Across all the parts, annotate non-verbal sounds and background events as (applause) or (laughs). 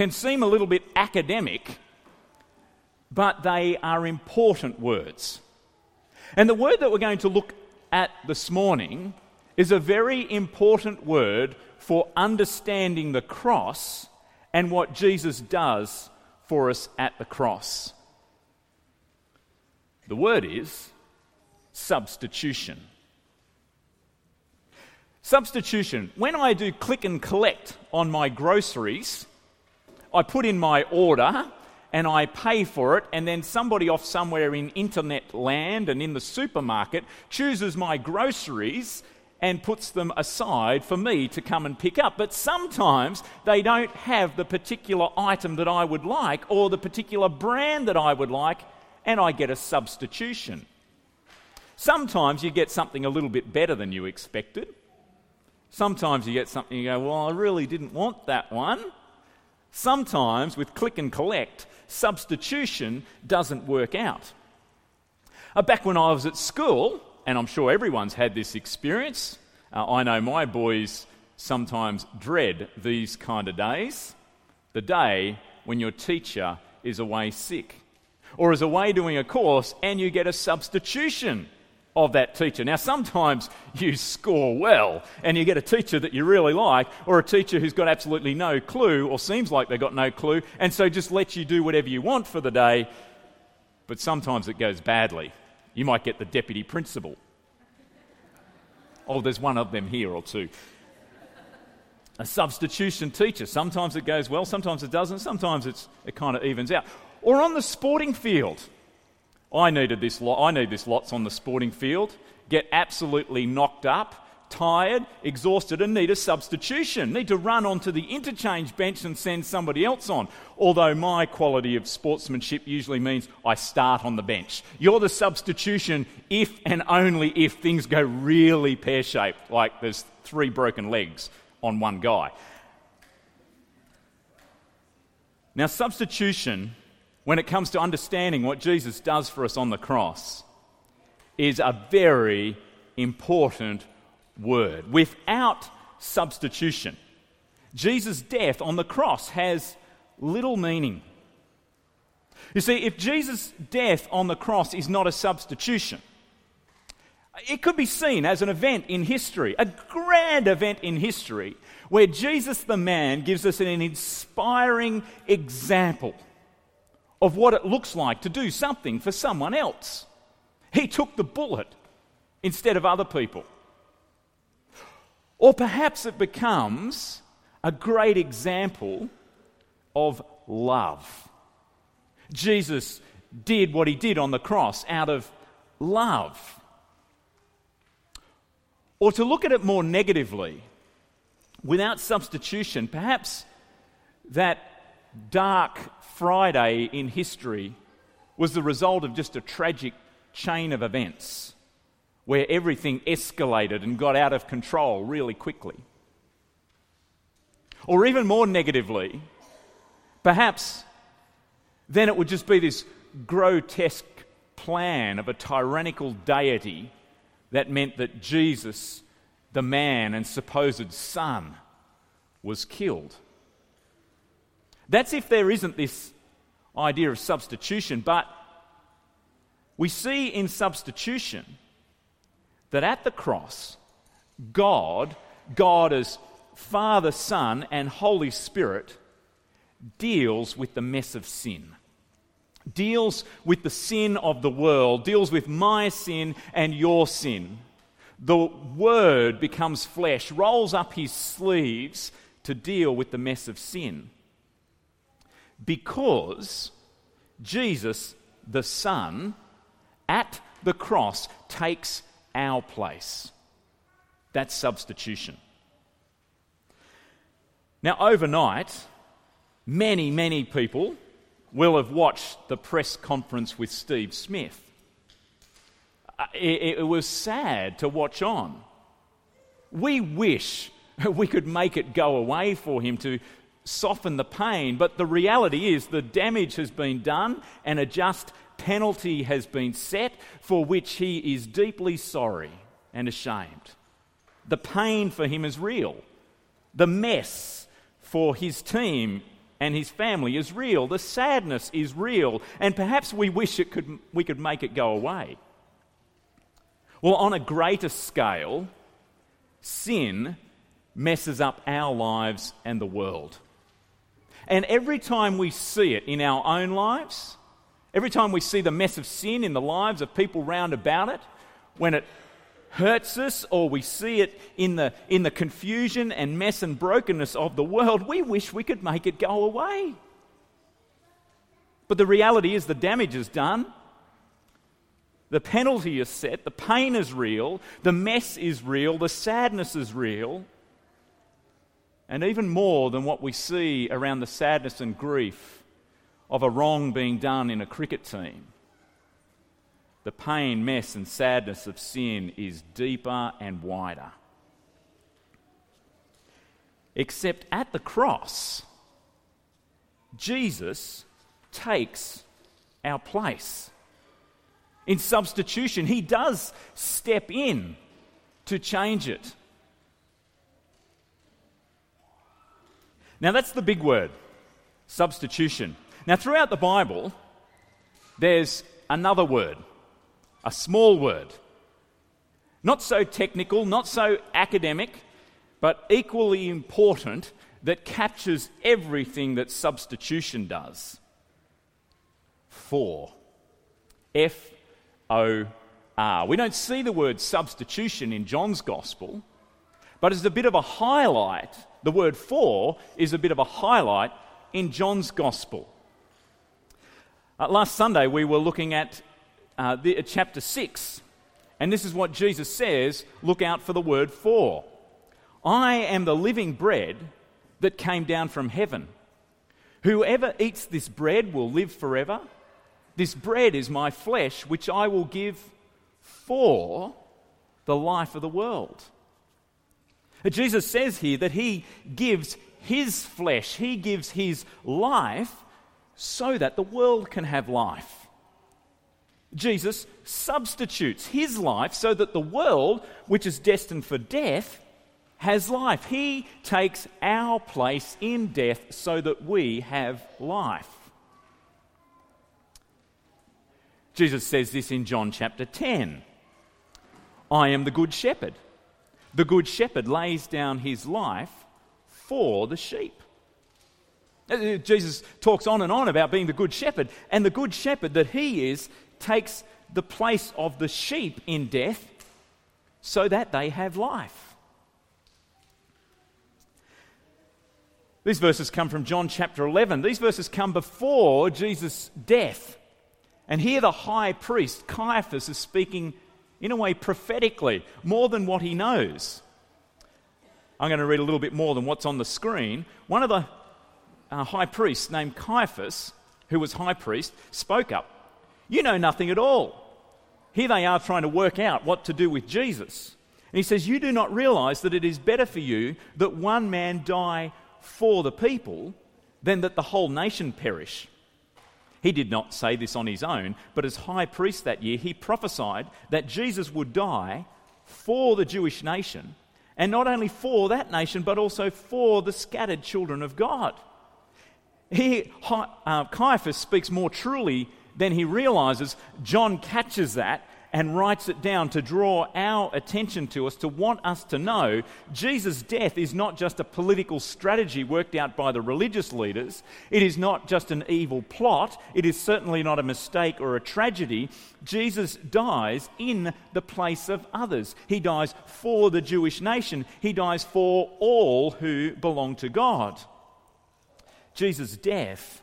can seem a little bit academic, but they are important words. And the word that we're going to look at this morning is a very important word for understanding the cross and what Jesus does for us at the cross. The word is substitution. Substitution. When I do click and collect on my groceries, I put in my order and I pay for it, and then somebody off somewhere in internet land and in the supermarket chooses my groceries and puts them aside for me to come and pick up. But sometimes they don't have the particular item that I would like or the particular brand that I would like, and I get a substitution. Sometimes you get something a little bit better than you expected. Sometimes you get something you go, Well, I really didn't want that one. Sometimes with click and collect, substitution doesn't work out. Uh, back when I was at school, and I'm sure everyone's had this experience, uh, I know my boys sometimes dread these kind of days the day when your teacher is away sick or is away doing a course and you get a substitution of that teacher. Now, sometimes (laughs) you score well and you get a teacher that you really like, or a teacher who's got absolutely no clue or seems like they've got no clue, and so just lets you do whatever you want for the day. But sometimes it goes badly. You might get the deputy principal. Oh, there's one of them here or two. A substitution teacher. Sometimes it goes well, sometimes it doesn't, sometimes it's it kind of evens out. Or on the sporting field. I needed this lot. I need this lots on the sporting field. Get absolutely knocked up, tired, exhausted, and need a substitution. Need to run onto the interchange bench and send somebody else on. Although my quality of sportsmanship usually means I start on the bench. You're the substitution if and only if things go really pear shaped, like there's three broken legs on one guy. Now, substitution when it comes to understanding what Jesus does for us on the cross is a very important word. Without substitution, Jesus' death on the cross has little meaning. You see, if Jesus' death on the cross is not a substitution, it could be seen as an event in history, a grand event in history, where Jesus the man gives us an inspiring example of what it looks like to do something for someone else. He took the bullet instead of other people. Or perhaps it becomes a great example of love. Jesus did what he did on the cross out of love. Or to look at it more negatively, without substitution, perhaps that dark Friday in history was the result of just a tragic chain of events where everything escalated and got out of control really quickly. Or even more negatively, perhaps then it would just be this grotesque plan of a tyrannical deity that meant that Jesus, the man and supposed son, was killed. That's if there isn't this idea of substitution, but we see in substitution that at the cross, God, God as Father, Son, and Holy Spirit, deals with the mess of sin. Deals with the sin of the world, deals with my sin and your sin. The Word becomes flesh, rolls up his sleeves to deal with the mess of sin because Jesus, the Son, at the cross takes our place. That's substitution. Now, overnight, many, many people will have watched the press conference with Steve Smith. Uh, it, it, was sad to watch on. We wish (laughs) we could make it go away for him to soften the pain, but the reality is the damage has been done and a just penalty has been set for which he is deeply sorry and ashamed. The pain for him is real. The mess for his team and his family is real. The sadness is real, and perhaps we wish it could, we could make it go away. Well, on a greater scale, sin messes up our lives and the world. And every time we see it in our own lives, every time we see the mess of sin in the lives of people round about it, when it hurts us or we see it in the, in the confusion and mess and brokenness of the world, we wish we could make it go away. But the reality is the damage is done. The penalty is set, the pain is real, the mess is real, the sadness is real. And even more than what we see around the sadness and grief of a wrong being done in a cricket team, the pain, mess, and sadness of sin is deeper and wider. Except at the cross, Jesus takes our place. In substitution, he does step in to change it. Now, that's the big word substitution. Now, throughout the Bible, there's another word, a small word. Not so technical, not so academic, but equally important that captures everything that substitution does. For. F O R. We don't see the word substitution in John's Gospel, but it's a bit of a highlight the word for is a bit of a highlight in John's Gospel. Uh, last Sunday, we were looking at uh, the, uh, chapter 6, and this is what Jesus says look out for the word for. I am the living bread that came down from heaven. Whoever eats this bread will live forever. This bread is my flesh, which I will give for the life of the world. Jesus says here that he gives his flesh, he gives his life so that the world can have life. Jesus substitutes his life so that the world, which is destined for death, has life. He takes our place in death so that we have life. Jesus says this in John chapter 10 I am the good shepherd. The good shepherd lays down his life for the sheep. Uh, Jesus talks on and on about being the good shepherd, and the good shepherd that he is takes the place of the sheep in death so that they have life. These verses come from John chapter 11. These verses come before Jesus' death. And here the high priest, Caiaphas, is speaking in a way prophetically, more than what he knows. I'm going to read a little bit more than what's on the screen. One of the uh, high priests, named Caiaphas, who was high priest, spoke up. You know nothing at all. Here they are trying to work out what to do with Jesus. And he says, You do not realize that it is better for you that one man die for the people than that the whole nation perish. He did not say this on his own, but as high priest that year, he prophesied that Jesus would die for the Jewish nation, and not only for that nation, but also for the scattered children of God. He, uh, Caiaphas speaks more truly than he realizes. John catches that and writes it down to draw our attention to us, to want us to know Jesus' death is not just a political strategy worked out by the religious leaders. It is not just an evil plot. It is certainly not a mistake or a tragedy. Jesus dies in the place of others. He dies for the Jewish nation, He dies for all who belong to God. Jesus' death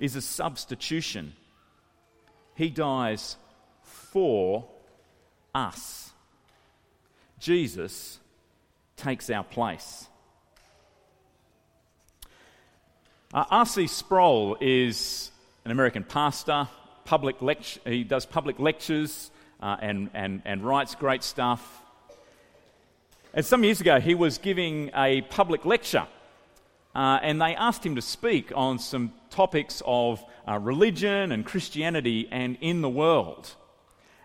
is a substitution. He dies for us. Jesus takes our place. Uh, R.C. Sproul is an American pastor. Public lect- he does public lectures uh, and, and, and writes great stuff. And some years ago, he was giving a public lecture, uh, and they asked him to speak on some topics of uh, religion and Christianity and in the world.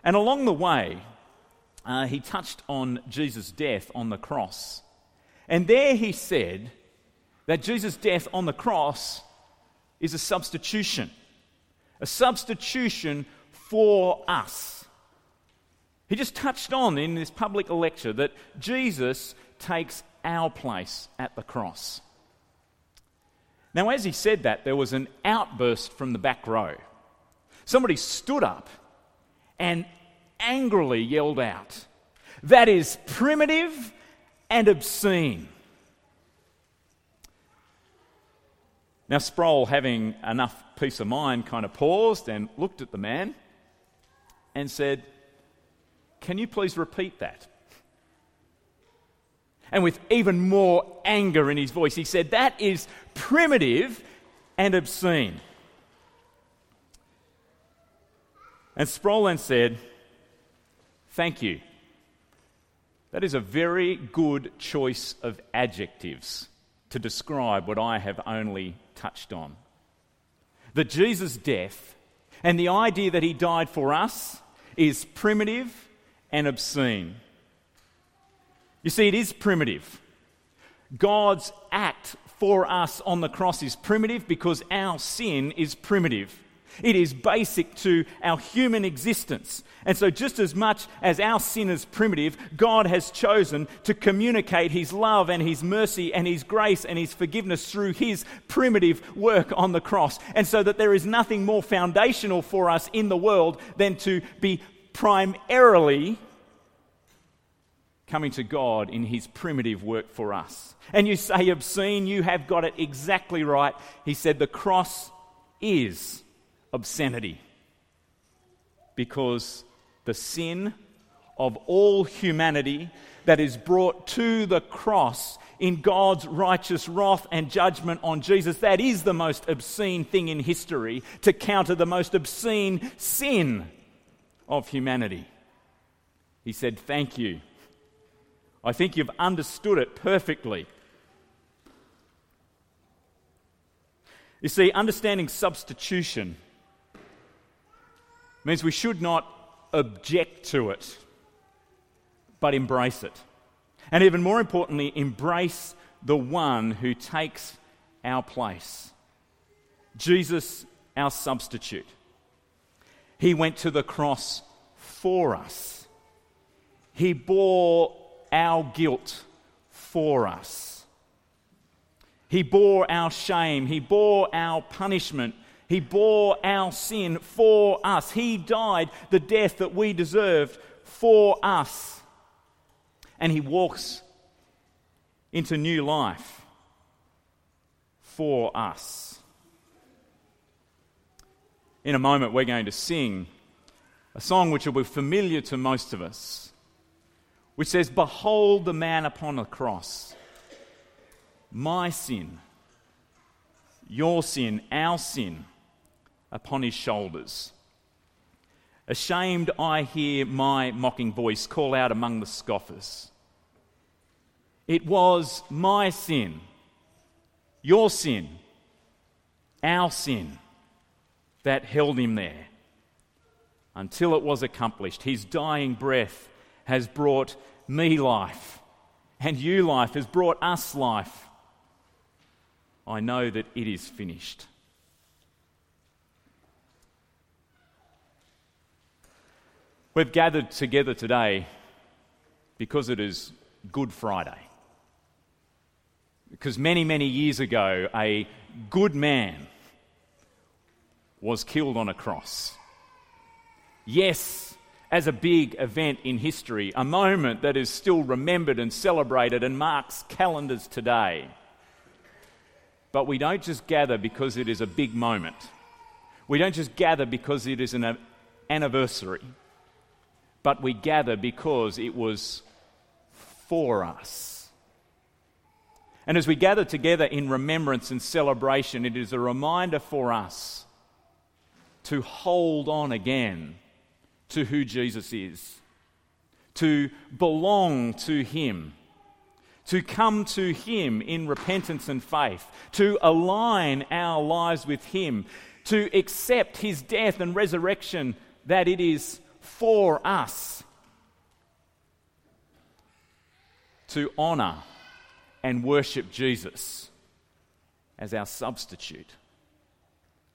And along the way, uh, he touched on Jesus' death on the cross. And there he said that Jesus' death on the cross is a substitution, a substitution for us. He just touched on in this public lecture that Jesus takes our place at the cross. Now, as he said that, there was an outburst from the back row. Somebody stood up and angrily yelled out, That is primitive and obscene. Now, Sproul, having enough peace of mind, kind of paused and looked at the man and said, Can you please repeat that? And with even more anger in his voice, he said, That is primitive and obscene. And Sproul then said, Thank you. That is a very good choice of adjectives to describe what I have only touched on. That Jesus' death and the idea that he died for us is primitive and obscene. You see, it is primitive. God's act for us on the cross is primitive because our sin is primitive. It is basic to our human existence. And so, just as much as our sin is primitive, God has chosen to communicate His love and His mercy and His grace and His forgiveness through His primitive work on the cross. And so, that there is nothing more foundational for us in the world than to be primarily coming to God in His primitive work for us. And you say obscene, you have got it exactly right. He said the cross is obscenity because the sin of all humanity that is brought to the cross in God's righteous wrath and judgment on Jesus. That is the most obscene thing in history to counter the most obscene sin of humanity. He said, Thank you. I think you've understood it perfectly. You see, understanding substitution means we should not object to it, but embrace it. And even more importantly, embrace the one who takes our place Jesus, our substitute. He went to the cross for us, He bore our guilt for us. He bore our shame, He bore our punishment he bore our sin for us. He died the death that we deserved for us. And He walks into new life for us. In a moment, we're going to sing a song which will be familiar to most of us, which says, Behold the man upon the cross, my sin, your sin, our sin upon his shoulders. Ashamed, I hear my mocking voice call out among the scoffers. It was my sin, your sin, our sin that held him there until it was accomplished. His dying breath has brought me life, and you life has brought us life. I know that it is finished. We've gathered together today because it is Good Friday. Because many, many years ago, a good man was killed on a cross. Yes, as a big event in history, a moment that is still remembered and celebrated and marks calendars today. But we don't just gather because it is a big moment. We don't just gather because it is an anniversary but we gather because it was for us. And as we gather together in remembrance and celebration, it is a reminder for us to hold on again to who Jesus is, to belong to Him, to come to Him in repentance and faith, to align our lives with Him, to accept His death and resurrection, that it is for us. To honor and worship Jesus as our substitute.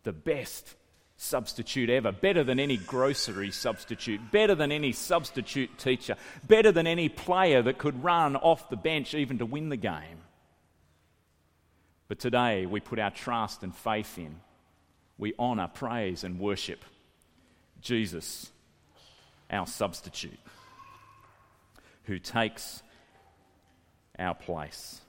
The best substitute ever, better than any grocery substitute, better than any substitute teacher, better than any player that could run off the bench even to win the game. But today we put our trust and faith in, we honour, praise, and worship Jesus, our substitute, who takes our place.